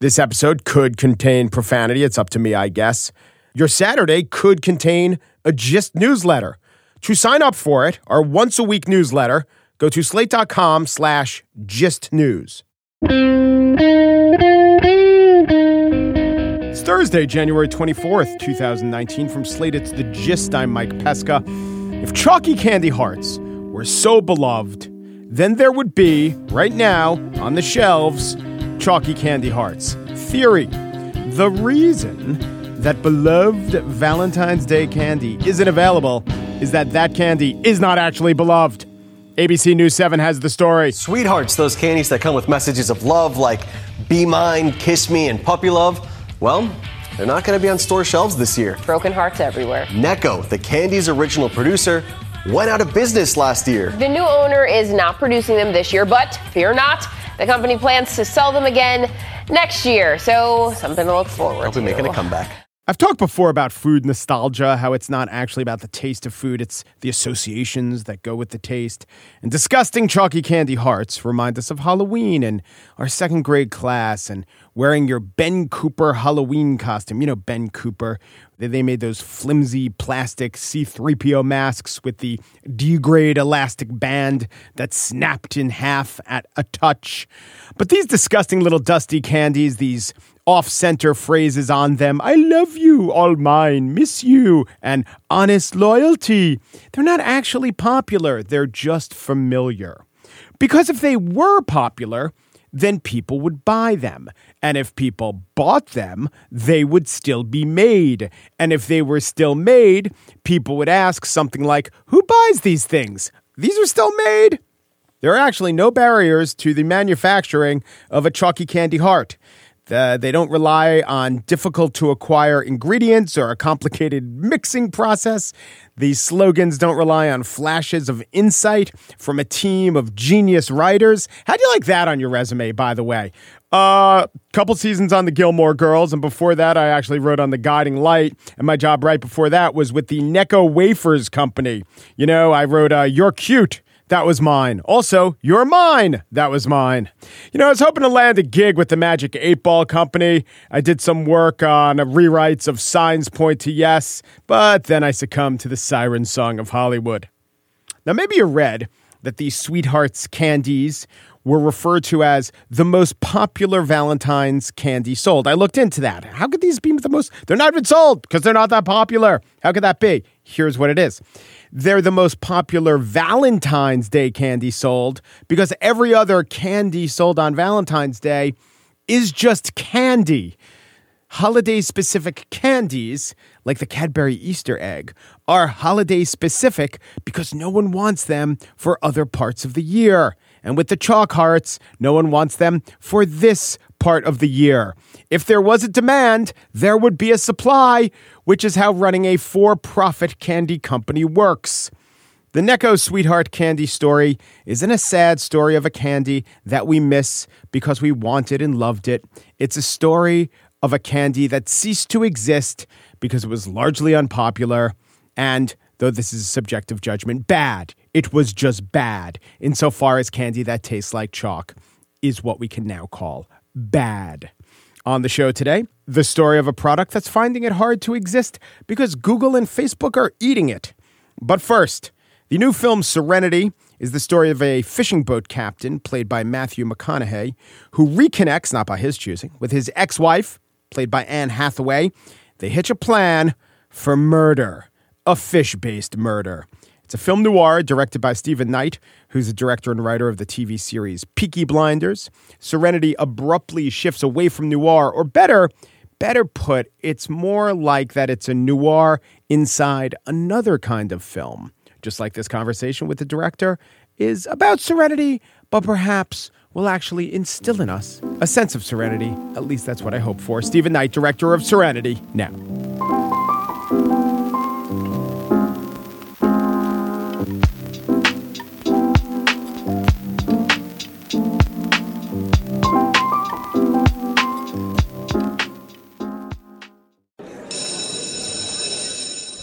This episode could contain profanity. It's up to me, I guess. Your Saturday could contain a Gist newsletter. To sign up for it, our once a week newsletter, go to slate.com slash gist news. It's Thursday, January 24th, 2019. From Slate, it's The Gist. I'm Mike Pesca. If chalky candy hearts were so beloved, then there would be, right now, on the shelves, chalky candy hearts. Theory The reason that beloved Valentine's Day candy isn't available is that that candy is not actually beloved. ABC News 7 has the story. Sweethearts, those candies that come with messages of love like be mine, kiss me, and puppy love, well, they're not going to be on store shelves this year. Broken hearts everywhere. Necco, the candy's original producer, went out of business last year. The new owner is not producing them this year, but fear not. The company plans to sell them again next year, so something to look forward to. we're making a comeback. I've talked before about food nostalgia, how it's not actually about the taste of food, it's the associations that go with the taste. And disgusting chalky candy hearts remind us of Halloween and our second grade class and wearing your Ben Cooper Halloween costume. You know, Ben Cooper. They- made those flimsy plastic C3PO masks with the D grade elastic band that snapped in half at a touch. But these disgusting little dusty candies, these off center phrases on them. I love you, all mine, miss you, and honest loyalty. They're not actually popular, they're just familiar. Because if they were popular, then people would buy them. And if people bought them, they would still be made. And if they were still made, people would ask something like, Who buys these things? These are still made? There are actually no barriers to the manufacturing of a chalky candy heart. The- they don't rely on difficult to acquire ingredients or a complicated mixing process. These slogans don't rely on flashes of insight from a team of genius writers. How do you like that on your resume, by the way? Uh, couple seasons on the Gilmore Girls, and before that, I actually wrote on the Guiding Light. And my job right before that was with the Necco Wafers Company. You know, I wrote uh, "You're Cute." That was mine. Also, You're Mine. That was mine. You know, I was hoping to land a gig with the Magic 8 Ball Company. I did some work on rewrites of Signs Point to Yes, but then I succumbed to the siren song of Hollywood. Now, maybe you read that these Sweethearts candies were referred to as the most popular Valentine's candy sold. I looked into that. How could these be the most? They're not even sold because they're not that popular. How could that be? Here's what it is they're the most popular Valentine's Day candy sold because every other candy sold on Valentine's Day is just candy. Holiday specific candies, like the Cadbury Easter egg, are holiday specific because no one wants them for other parts of the year. And with the chalk hearts, no one wants them for this part of the year. If there was a demand, there would be a supply, which is how running a for profit candy company works. The Necco Sweetheart Candy story isn't a sad story of a candy that we miss because we wanted and loved it. It's a story of a candy that ceased to exist because it was largely unpopular and, though this is a subjective judgment, bad. It was just bad insofar as candy that tastes like chalk is what we can now call bad. On the show today, the story of a product that's finding it hard to exist because Google and Facebook are eating it. But first, the new film Serenity is the story of a fishing boat captain, played by Matthew McConaughey, who reconnects, not by his choosing, with his ex wife, played by Anne Hathaway. They hitch a plan for murder, a fish based murder. It's a film noir directed by Steven Knight, who's the director and writer of the TV series Peaky Blinders. Serenity abruptly shifts away from noir, or better, better put, it's more like that it's a noir inside another kind of film. Just like this conversation with the director is about serenity, but perhaps will actually instill in us a sense of serenity. At least that's what I hope for. Steven Knight, director of Serenity, now.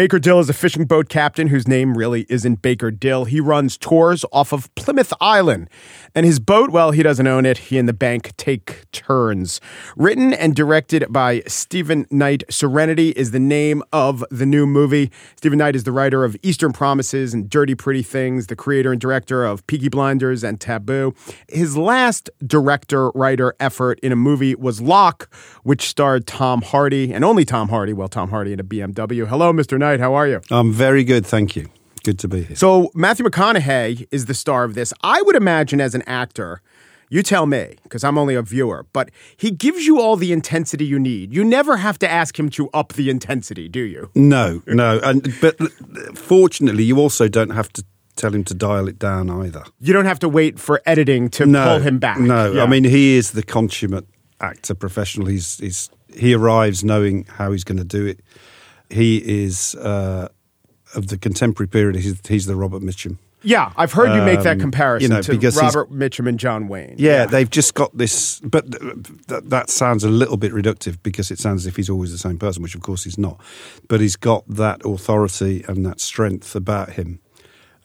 Baker Dill is a fishing boat captain whose name really isn't Baker Dill. He runs tours off of Plymouth Island. And his boat, well, he doesn't own it. He and the bank take turns. Written and directed by Steven Knight, Serenity is the name of the new movie. Steven Knight is the writer of Eastern Promises and Dirty Pretty Things, the creator and director of Peaky Blinders and Taboo. His last director writer effort in a movie was Locke, which starred Tom Hardy, and only Tom Hardy, well, Tom Hardy in a BMW. Hello, Mr. Knight. How are you? I'm very good, thank you. Good to be here. So Matthew McConaughey is the star of this. I would imagine as an actor, you tell me, because I'm only a viewer, but he gives you all the intensity you need. You never have to ask him to up the intensity, do you? No, no. And but fortunately, you also don't have to tell him to dial it down either. You don't have to wait for editing to no, pull him back. No, Yeah. I mean he is the consummate actor professional. He's, he's he arrives knowing how he's going to do it. He is uh, of the contemporary period. He's, he's the Robert Mitchum. yeah, I've heard you make that Um, comparison you know, to Robert Mitchum and John Wayne. Yeah, they've just got this, but th- th- that sounds a little bit reductive because it sounds as if he's always the same person, which of course he's not. But he's got that authority and that strength about him,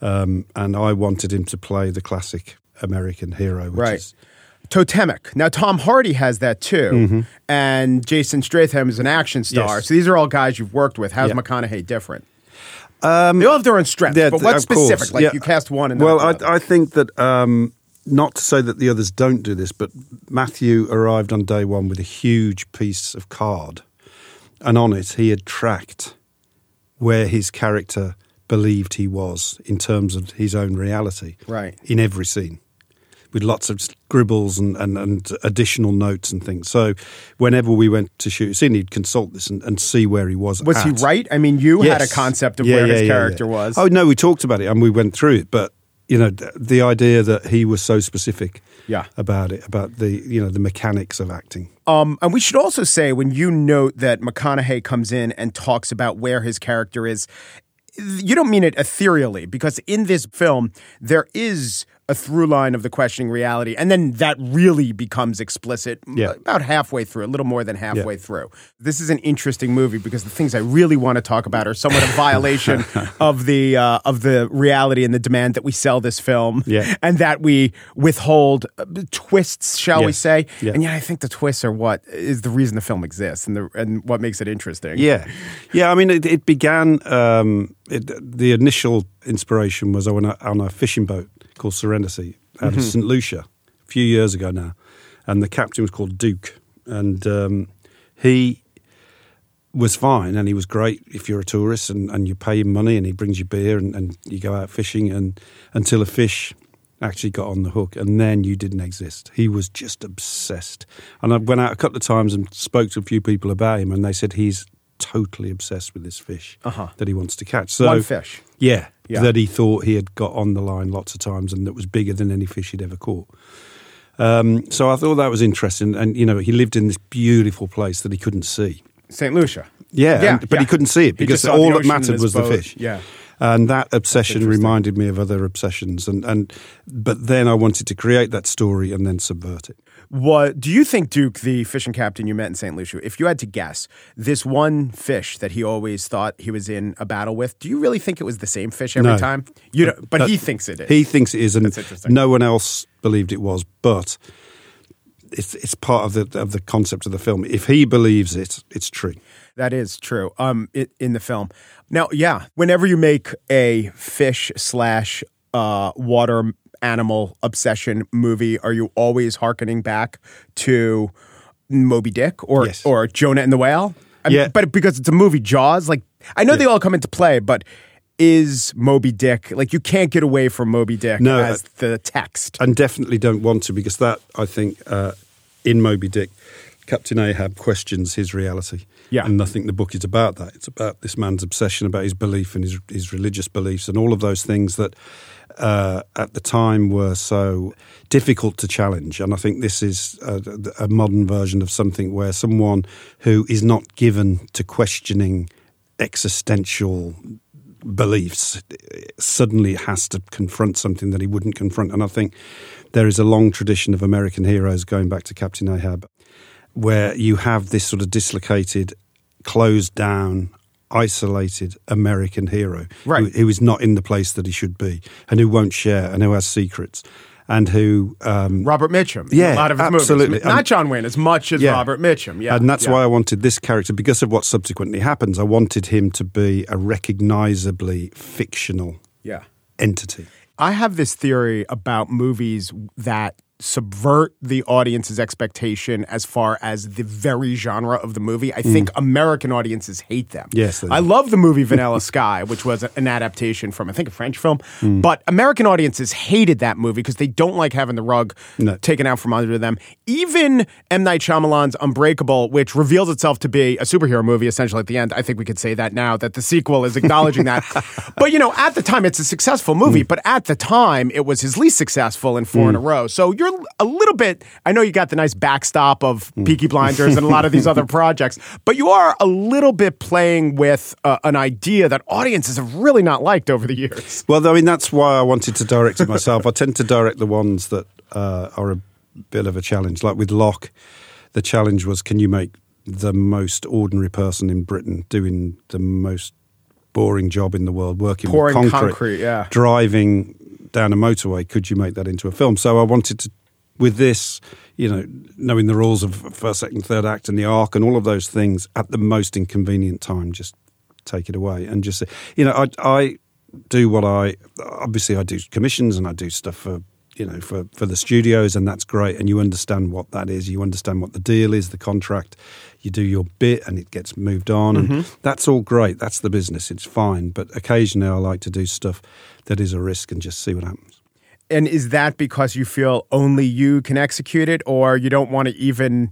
um, and I wanted him to play the classic American hero, which Right. is Totemic. Now Tom Hardy has that too, Mm-hmm. and Jason Statham is an action star. Yes. So these are all guys you've worked with. How's Yeah. McConaughey different? they all have their own strengths, Yeah, but what what's of course. Like Yeah. you cast one and well, not the other. I, I think that um, not to say that the others don't do this, but Matthew arrived on day one with a huge piece of card, and on it he had tracked where his character believed he was in terms of his own reality, Right. in every scene. With lots of scribbles and, and, and additional notes and things. So, whenever we went to shoot a scene, he'd consult this and, and see where he was. was he right? I mean, you had a concept of Yeah, where yeah, his yeah, character yeah. was. Oh no, we talked about it and we went through it, but you know th- the idea that he was so specific Yeah. about it, about the you know the mechanics of acting. Um, and we should also say when you note that McConaughey comes in and talks about where his character is, you don't mean it ethereally because in this film there is a through line of the questioning reality, and then that really becomes explicit Yeah. about halfway through, a little more than halfway through. This is an interesting movie because the things I really want to talk about are somewhat a violation of the uh, of the reality and the demand that we sell this film, Yeah. and that we withhold uh, twists, shall we say? Yeah. And yeah, I think the twists are what is the reason the film exists and the and what makes it interesting. Yeah, yeah. I mean, it, it began. Um, it, the initial inspiration was on a, on a fishing boat called Serenity out Mm-hmm. of St Lucia a few years ago now, and the captain was called Duke, and um, he was fine and he was great if you're a tourist and, and you pay him money and he brings you beer and, and you go out fishing and until a fish actually got on the hook and then you didn't exist. He was just obsessed. And I went out a couple of times and spoke to a few people about him and they said he's totally obsessed with this fish Uh-huh. that he wants to catch. So One fish. Yeah, Yeah. That he thought he had got on the line lots of times and that was bigger than any fish he'd ever caught. Um, so I thought that was interesting. And, you know, he lived in this beautiful place that he couldn't see. St. Lucia. Yeah, Yeah, and- but he couldn't see it because all that mattered was the fish. Yeah. and that obsession reminded me of other obsessions, and and but then I wanted to create that story and then subvert it. What do you think, Duke, the fishing captain you met in St. Lucia, if you had to guess, this one fish that he always thought he was in a battle with, do you really think it was the same fish every No. time? You don't, but Uh, he thinks it is. He thinks it is, and no one else believed it was, but. It's, it's part of the of the concept of the film. If he believes it, it's true. That is true. Um, it, in the film. Now, yeah, whenever you make a fish slash uh, water animal obsession movie, are you always harkening back to Moby Dick or Yes. or Jonah and the Whale? I mean, Yeah. but because it's a movie, Jaws. Like I know they all come into play, but is Moby Dick like you can't get away from Moby Dick No, as the text? and definitely don't want to because that I think uh, in Moby Dick Captain Ahab questions his reality. Yeah. And I think the book is about that. It's about this man's obsession about his belief and his, his religious beliefs and all of those things that uh, at the time were so difficult to challenge. And I think this is a, a modern version of something where someone who is not given to questioning existential beliefs suddenly has to confront something that he wouldn't confront. And I think there is a long tradition of American heroes going back to Captain Ahab, where you have this sort of dislocated, closed down, isolated American hero Right. who, who is not in the place that he should be and who won't share and who has secrets and who um, Robert Mitchum. Yeah, a lot of his absolutely. movies. Not John Wayne as much as Yeah. Robert Mitchum. Yeah, and that's yeah. why I wanted this character because of what subsequently happens. I wanted him to be a recognizably fictional Yeah. entity. I have this theory about movies that subvert the audience's expectation as far as the very genre of the movie. I think American audiences hate them. Mm. Yes, I love the movie Vanilla Sky, which was an adaptation from I think a French film, Mm. but American audiences hated that movie because they don't like having the rug No. taken out from under them. Even M Night Shyamalan's Unbreakable, which reveals itself to be a superhero movie essentially at the end. I think we could say that now that the sequel is acknowledging that. But you know, at the time it's a successful movie, Mm. but at the time it was his least successful in four in a row. So you're a little bit I know you got the nice backstop of Mm. Peaky Blinders and a lot of these other projects, but you are a little bit playing with uh, an idea that audiences have really not liked over the years. Well, I mean, that's why I wanted to direct it myself. I tend to direct the ones that uh, are a bit of a challenge. Like with Locke, the challenge was can you make the most ordinary person in Britain doing the most boring job in the world, working Pouring with concrete, concrete, yeah. driving down a motorway, could you make that into a film? So I wanted to, with this, you know, knowing the rules of first, second, third act and the arc and all of those things at the most inconvenient time, just take it away and just you know, I, I do what I obviously I do commissions and I do stuff for you know for for the studios and that's great and you understand what that is you understand what the deal is the contract you do your bit and it gets moved on and mm-hmm. that's all great that's the business it's fine but occasionally I like to do stuff that is a risk and just see what happens And is that because you feel only you can execute it, or you don't want to even?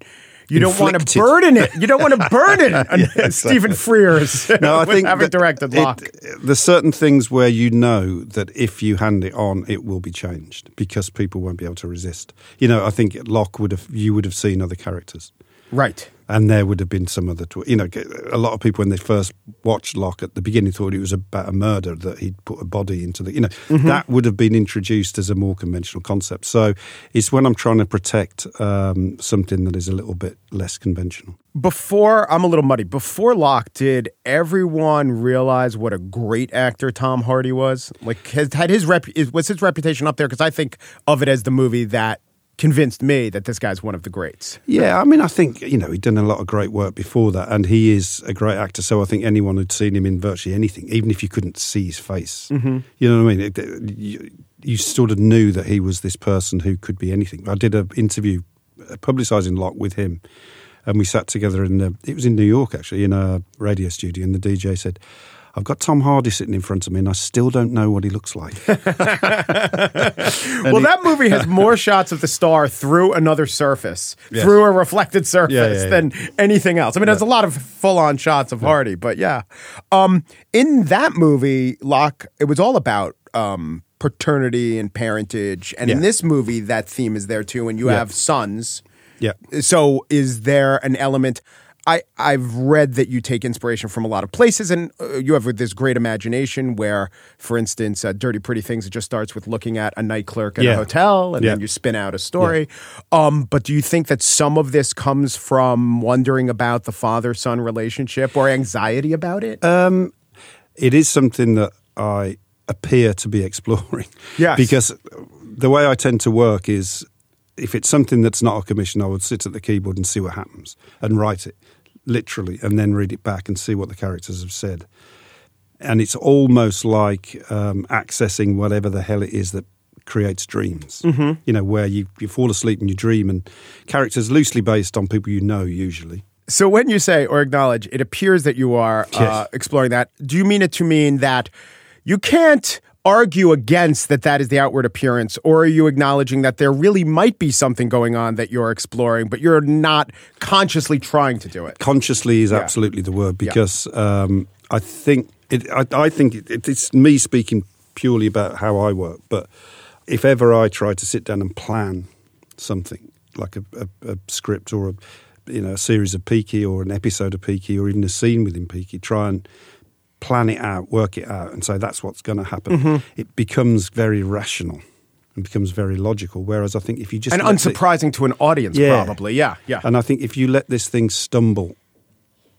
You don't want to burden it. You don't want to burden it. Stephen Frears. No, I think having directed it- There's certain things where you know that if you hand it on, it will be changed because people won't be able to resist. You know, I think Locke would have you would have seen other characters, Right. and there would have been some other. Tw- you know, a lot of people when they first watched Locke at the beginning thought it was about a murder that he'd put a body into the. You know, Mm-hmm. that would have been introduced as a more conventional concept. So it's when I'm trying to protect um, something that is a little bit less conventional. Before I'm a little muddy. Before Locke, did everyone realize what a great actor Tom Hardy was? Like, has, had his rep is- was his reputation up there? Because I think of it as the movie that convinced me that this guy's one of the greats. Yeah, I mean, I think you know he'd done a lot of great work before that, and he is a great actor. So I think anyone who'd seen him in virtually anything, even if you couldn't see his face, you know what I mean. It- you, you sort of knew that he was this person who could be anything. I did an interview uh, publicising Locke with him, and we sat together in the. It was in New York actually, in a radio studio, and the DJ said. I've got Tom Hardy sitting in front of me, and I still don't know what he looks like. well, that movie has more shots of the star through another surface, Yes. through a reflected surface, Yeah, yeah, yeah. than anything else. I mean, there's a lot of full-on shots of Hardy, but yeah. Um, in that movie, Locke, it was all about um, paternity and parentage, and in this movie, that theme is there too. And you Yeah. have sons. yeah, So, is there an element? I, I've read that you take inspiration from a lot of places, and uh, you have this great imagination where, for instance, uh, Dirty Pretty Things, it just starts with looking at a night clerk in a hotel, and then you spin out a story. Um, but do you think that some of this comes from wondering about the father son relationship or anxiety about it? it is something that I appear to be exploring. Yes. Because the way I tend to work is if it's something that's not a commission, I would sit at the keyboard and see what happens and write it literally and then read it back and see what the characters have said. And it's almost like um, accessing whatever the hell it is that creates dreams. Mm-hmm. You know, where you, you fall asleep and you dream, and characters loosely based on people you know, usually. So when you say or acknowledge, it appears that you are uh, Yes. exploring that. Do you mean it to mean that you can't argue against that that is the outward appearance, or are you acknowledging that there really might be something going on that you're exploring, but you're not consciously trying to do it? Consciously is absolutely the word because um, I think it. I, I think it, it's me speaking purely about how I work. But if ever I try to sit down and plan something like a, a, a script or a you know a series of Peaky or an episode of Peaky or even a scene within Peaky, try and plan it out, work it out, and say that's what's going to happen. Mm-hmm. It becomes very rational and becomes very logical. Whereas I think if you just And let it- unsurprising to an audience, Yeah. probably. Yeah, yeah. and I think if you let this thing stumble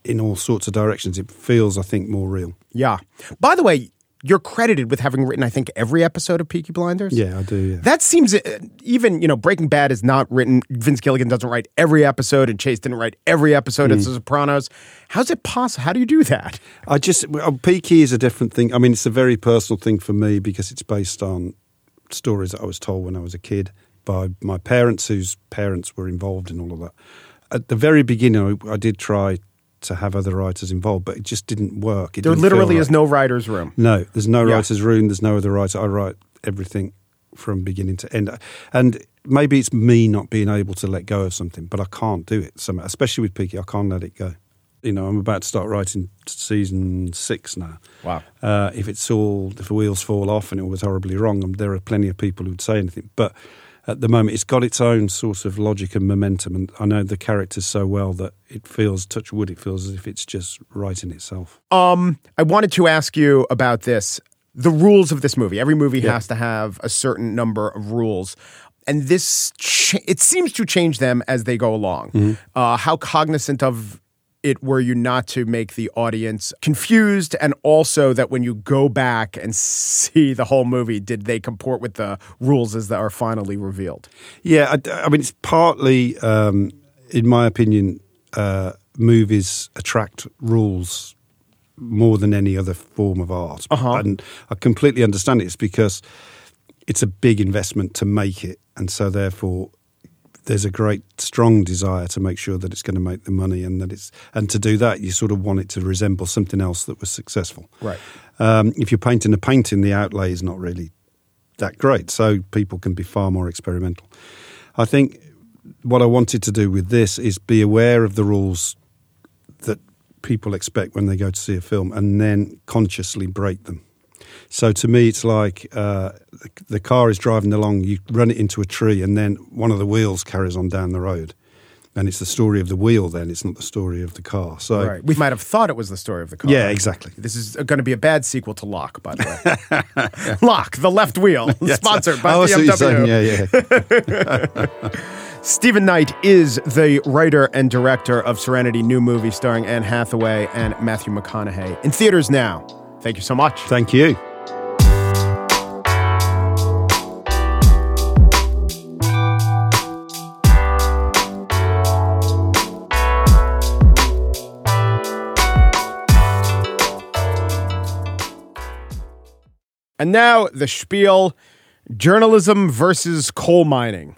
in all sorts of directions, it feels, I think, more real. Yeah. By the way, you're credited with having written, I think, every episode of Peaky Blinders. Yeah, I do. Yeah. That seems uh, even, you know, Breaking Bad is not written. Vince Gilligan doesn't write every episode, and Chase didn't write every episode of The Sopranos. How's it possible? How do you do that? I just well, Peaky is a different thing. I mean, it's a very personal thing for me because it's based on stories that I was told when I was a kid by my parents, whose parents were involved in all of that. At the very beginning, I, I did try to have other writers involved, but it just didn't work. It There didn't literally is no writer's room. No, there's no Yeah. writer's room. There's no other writer. I write everything from beginning to end. And maybe it's me not being able to let go of something, but I can't do it. Some, especially with Peaky, I can't let it go. You know, I'm about to start writing season six now. Wow. Uh, if it's all, if the wheels fall off and it was horribly wrong, there are plenty of people who'd say anything. But at the moment, it's got its own sort of logic and momentum. And I know the characters so well that it feels, touch wood, it feels as if it's just writing itself. Um, I wanted to ask you about this. The rules of this movie. Every movie has to have a certain number of rules. And this, ch- it seems to change them as they go along. Uh, how cognizant of it were you not to make the audience confused? And also that when you go back and see the whole movie, did they comport with the rules as that are finally revealed? Yeah, I, I mean, it's partly, um, in my opinion, uh, movies attract rules more than any other form of art. Uh-huh. And I completely understand it. It's because it's a big investment to make it. And so, therefore, there's a great, strong desire to make sure that it's going to make the money and that it's, and to do that, you sort of want it to resemble something else that was successful. Right. Um, if you're painting a painting, the outlay is not really that great. So people can be far more experimental. I think what I wanted to do with this is be aware of the rules that people expect when they go to see a film and then consciously break them. So to me, it's like uh, the, the car is driving along, you run it into a tree, and then one of the wheels carries on down the road. And it's the story of the wheel, then, it's not the story of the car. So, Right. We might have thought it was the story of the car. yeah, exactly. This is going to be a bad sequel to Locke, by the way. Locke, the left wheel, sponsored by Oh, BMW. Yeah, yeah. Steven Knight is the writer and director of Serenity, new movie starring Anne Hathaway and Matthew McConaughey. In theaters now. Thank you so much. Thank you. And now the spiel journalism versus coal mining.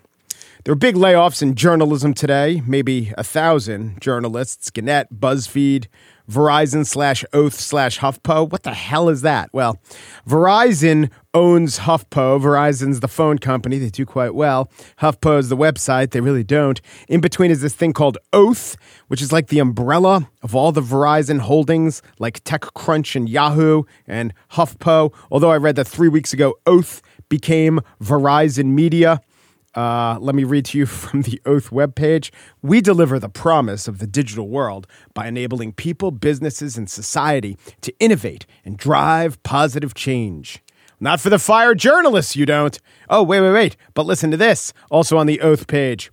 There are big layoffs in journalism today, maybe a thousand journalists, Gannett, BuzzFeed, Verizon slash Oath slash HuffPo. What the hell is that? Well, Verizon owns HuffPo. Verizon's the phone company. They do quite well. HuffPo is the website. They really don't. In between is this thing called Oath, which is like the umbrella of all the Verizon holdings, like TechCrunch and Yahoo and HuffPo. Although I read that three weeks ago, Oath became Verizon Media. Uh, let me read to you from the Oath webpage. We deliver the promise of the digital world by enabling people, businesses, and society to innovate and drive positive change. Not for the fired journalists, you don't. Oh, wait, wait, wait. But listen to this, also on the Oath page.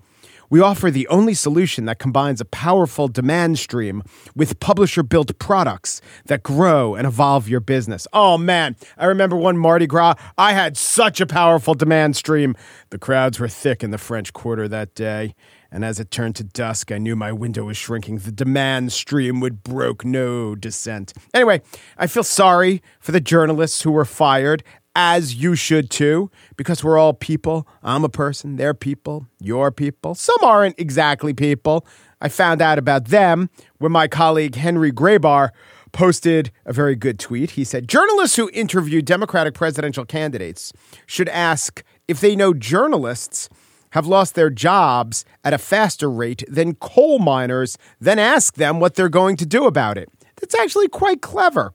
We offer the only solution that combines a powerful demand stream with publisher built products that grow and evolve your business. Oh man, I remember one Mardi Gras. I had such a powerful demand stream. The crowds were thick in the French Quarter that day. And as it turned to dusk, I knew my window was shrinking. The demand stream would broke no descent. Anyway, I feel sorry for the journalists who were fired as you should too, because we're all people. I'm a person, they're people, you're people. Some aren't exactly people. I found out about them when my colleague Henry Grabar posted a very good tweet. He said journalists who interview Democratic presidential candidates should ask if they know journalists have lost their jobs at a faster rate than coal miners, then ask them what they're going to do about it. That's actually quite clever.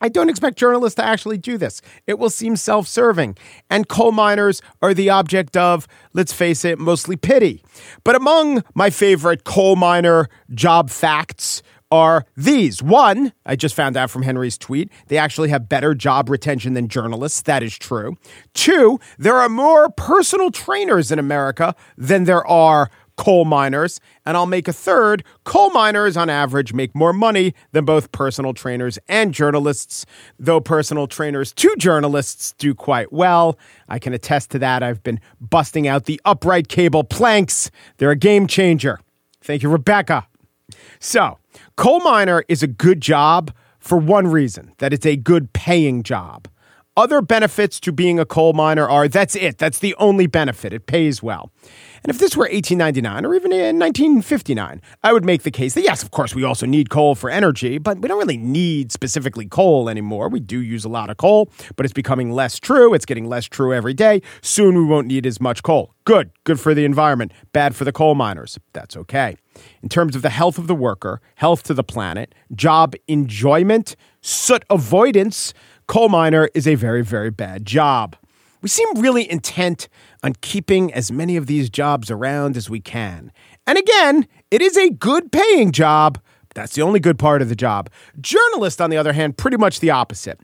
I don't expect journalists to actually do this. It will seem self serving. And coal miners are the object of, let's face it, mostly pity. But among my favorite coal miner job facts are these. One, I just found out from Henry's tweet, they actually have better job retention than journalists. That is true. Two, there are more personal trainers in America than there are coal miners. And I'll make a third coal miners, on average, make more money than both personal trainers and journalists, though personal trainers to journalists do quite well. I can attest to that. I've been busting out the upright cable planks, they're a game changer. Thank you, Rebecca. So, coal miner is a good job for one reason that it's a good paying job. Other benefits to being a coal miner are that's it. That's the only benefit. It pays well. And if this were 1899 or even in 1959, I would make the case that yes, of course, we also need coal for energy, but we don't really need specifically coal anymore. We do use a lot of coal, but it's becoming less true. It's getting less true every day. Soon we won't need as much coal. Good. Good for the environment. Bad for the coal miners. That's okay. In terms of the health of the worker, health to the planet, job enjoyment, soot avoidance, coal miner is a very, very bad job. We seem really intent on keeping as many of these jobs around as we can. And again, it is a good paying job. That's the only good part of the job. Journalist, on the other hand, pretty much the opposite.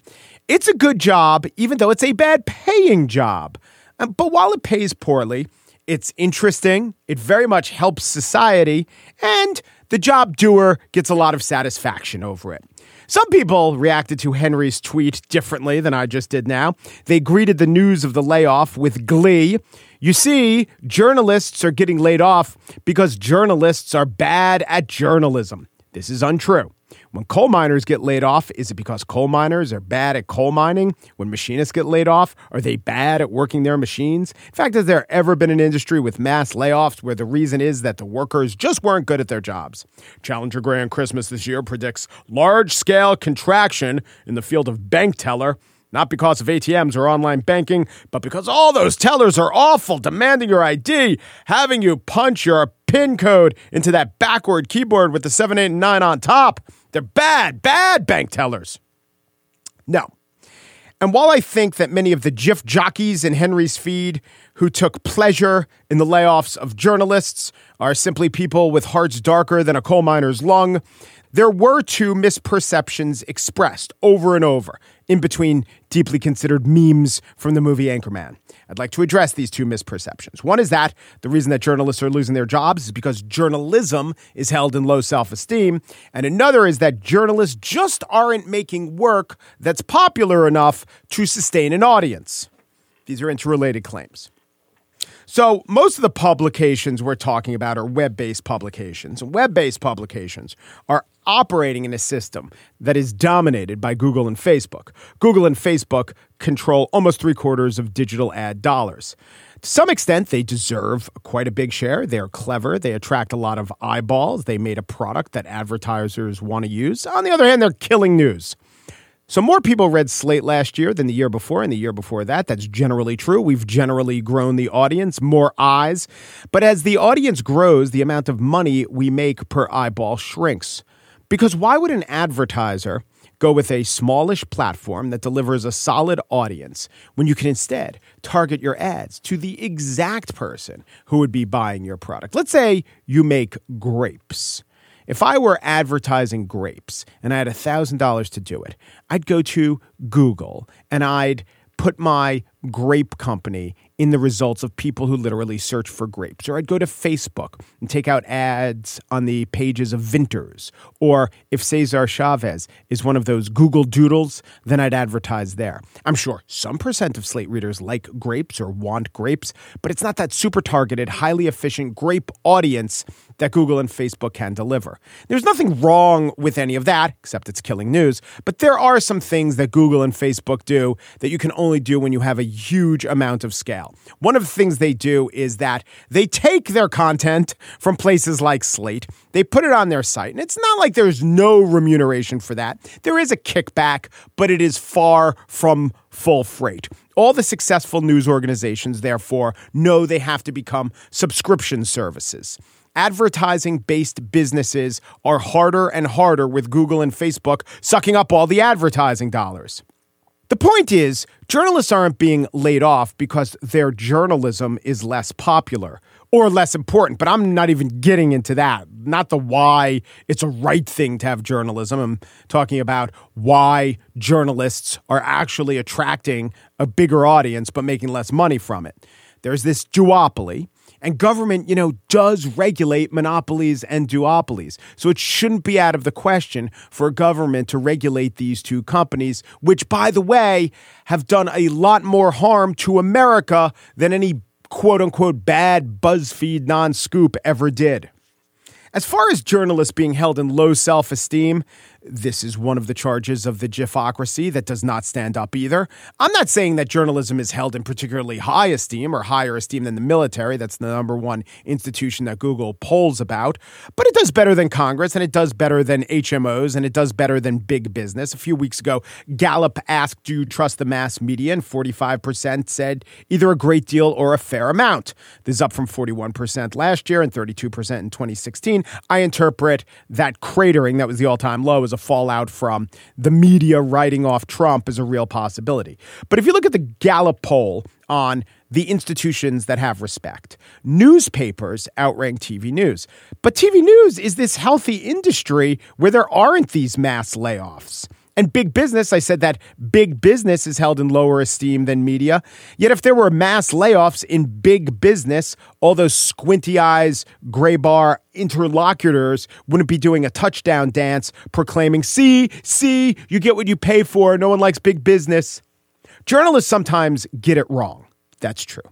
It's a good job, even though it's a bad paying job. Um, but while it pays poorly, it's interesting, it very much helps society, and the job doer gets a lot of satisfaction over it. Some people reacted to Henry's tweet differently than I just did now. They greeted the news of the layoff with glee. You see, journalists are getting laid off because journalists are bad at journalism. This is untrue. When coal miners get laid off, is it because coal miners are bad at coal mining? When machinists get laid off, are they bad at working their machines? In fact, has there ever been an industry with mass layoffs where the reason is that the workers just weren't good at their jobs? Challenger Gray & Christmas this year predicts large scale contraction in the field of bank teller. Not because of ATMs or online banking, but because all those tellers are awful, demanding your ID, having you punch your PIN code into that backward keyboard with the 7, 8, and 9 on top. They're bad, bad bank tellers. No. And while I think that many of the GIF jockeys in Henry's feed who took pleasure in the layoffs of journalists are simply people with hearts darker than a coal miner's lung, there were two misperceptions expressed over and over in between deeply considered memes from the movie Anchorman. I'd like to address these two misperceptions. One is that the reason that journalists are losing their jobs is because journalism is held in low self esteem. And another is that journalists just aren't making work that's popular enough to sustain an audience. These are interrelated claims. So, most of the publications we're talking about are web based publications. Web based publications are operating in a system that is dominated by Google and Facebook. Google and Facebook control almost three quarters of digital ad dollars. To some extent, they deserve quite a big share. They are clever. They attract a lot of eyeballs. They made a product that advertisers want to use. On the other hand, they're killing news. So, more people read Slate last year than the year before, and the year before that. That's generally true. We've generally grown the audience, more eyes. But as the audience grows, the amount of money we make per eyeball shrinks. Because why would an advertiser go with a smallish platform that delivers a solid audience when you can instead target your ads to the exact person who would be buying your product? Let's say you make grapes. If I were advertising grapes and I had $1,000 to do it, I'd go to Google and I'd put my grape company in the results of people who literally search for grapes. Or I'd go to Facebook and take out ads on the pages of Vinters. Or if Cesar Chavez is one of those Google Doodles, then I'd advertise there. I'm sure some percent of Slate readers like grapes or want grapes, but it's not that super targeted, highly efficient grape audience that Google and Facebook can deliver. There's nothing wrong with any of that, except it's killing news. But there are some things that Google and Facebook do that you can only do when you have a huge amount of scale. One of the things they do is that they take their content from places like Slate, they put it on their site, and it's not like there's no remuneration for that. There is a kickback, but it is far from full freight. All the successful news organizations, therefore, know they have to become subscription services advertising based businesses are harder and harder with Google and Facebook sucking up all the advertising dollars. The point is, journalists aren't being laid off because their journalism is less popular or less important, but I'm not even getting into that. Not the why it's a right thing to have journalism. I'm talking about why journalists are actually attracting a bigger audience but making less money from it. There's this duopoly and government, you know, does regulate monopolies and duopolies. So it shouldn't be out of the question for government to regulate these two companies, which, by the way, have done a lot more harm to America than any quote unquote bad BuzzFeed non scoop ever did. As far as journalists being held in low self esteem, this is one of the charges of the Jiffocracy that does not stand up either. I'm not saying that journalism is held in particularly high esteem or higher esteem than the military. That's the number one institution that Google polls about. But it does better than Congress and it does better than HMOs and it does better than big business. A few weeks ago, Gallup asked, Do you trust the mass media? And 45% said either a great deal or a fair amount. This is up from 41% last year and 32% in 2016. I interpret that cratering, that was the all time low, as a fallout from the media writing off Trump as a real possibility. But if you look at the Gallup poll on the institutions that have respect. Newspapers outrank TV news. But TV news is this healthy industry where there aren't these mass layoffs. And big business, I said that big business is held in lower esteem than media. Yet if there were mass layoffs in big business, all those squinty eyes, Grabar interlocutors wouldn't be doing a touchdown dance proclaiming, see, see, you get what you pay for. No one likes big business. Journalists sometimes get it wrong. That's true.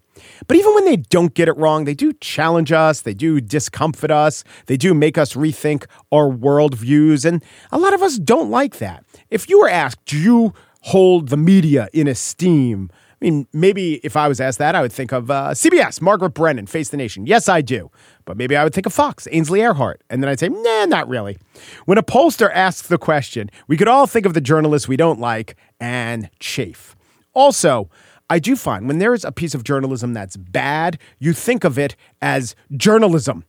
But even when they don't get it wrong, they do challenge us, they do discomfort us, they do make us rethink our worldviews, and a lot of us don't like that. If you were asked, do you hold the media in esteem? I mean, maybe if I was asked that, I would think of uh, CBS, Margaret Brennan, Face the Nation. Yes, I do. But maybe I would think of Fox, Ainsley Earhardt. And then I'd say, nah, not really. When a pollster asks the question, we could all think of the journalists we don't like and chafe. Also, I do find when there is a piece of journalism that's bad, you think of it as journalism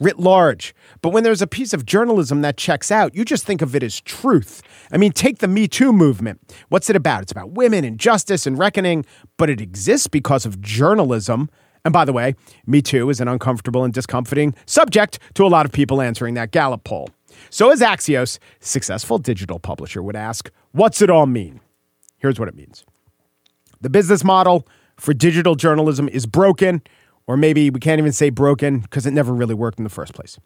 writ large. But when there's a piece of journalism that checks out, you just think of it as truth. I mean, take the Me Too movement. What's it about? It's about women and justice and reckoning, but it exists because of journalism. And by the way, Me Too is an uncomfortable and discomforting subject to a lot of people answering that Gallup poll. So, as Axios, successful digital publisher, would ask, what's it all mean? Here's what it means the business model for digital journalism is broken, or maybe we can't even say broken because it never really worked in the first place.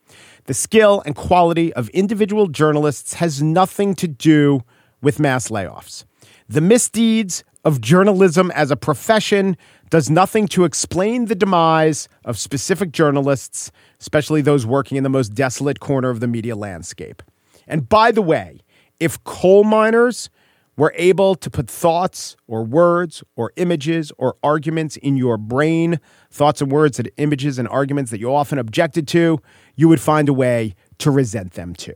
The skill and quality of individual journalists has nothing to do with mass layoffs. The misdeeds of journalism as a profession does nothing to explain the demise of specific journalists, especially those working in the most desolate corner of the media landscape. And by the way, if coal miners were able to put thoughts or words or images or arguments in your brain, thoughts and words and images and arguments that you often objected to, you would find a way to resent them too.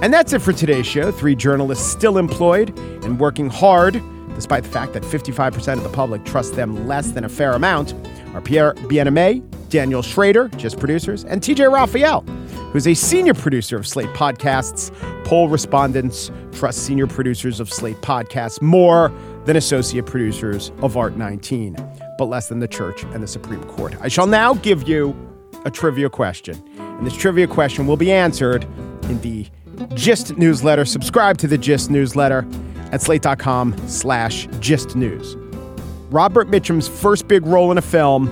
And that's it for today's show. Three journalists still employed and working hard, despite the fact that 55% of the public trust them less than a fair amount, are Pierre Bienaimé, Daniel Schrader, just producers, and TJ Raphael who's a senior producer of Slate Podcasts. Poll respondents trust senior producers of Slate Podcasts more than associate producers of Art 19, but less than the church and the Supreme Court. I shall now give you a trivia question. And this trivia question will be answered in the Gist newsletter. Subscribe to the Gist newsletter at slate.com slash gist news. Robert Mitchum's first big role in a film,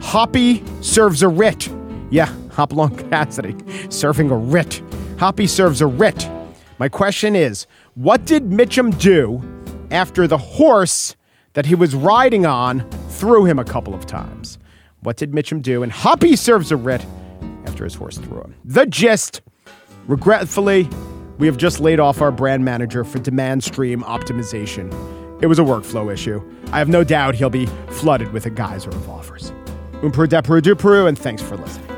Hoppy serves a writ. Yeah, Hopalong Cassidy serving a writ. Hoppy serves a writ. My question is what did Mitchum do after the horse that he was riding on threw him a couple of times? What did Mitchum do? And Hoppy serves a writ after his horse threw him. The gist, regretfully, We have just laid off our brand manager for demand stream optimization. It was a workflow issue. I have no doubt he'll be flooded with a geyser of offers. Umperu, depuru, duperu, and thanks for listening.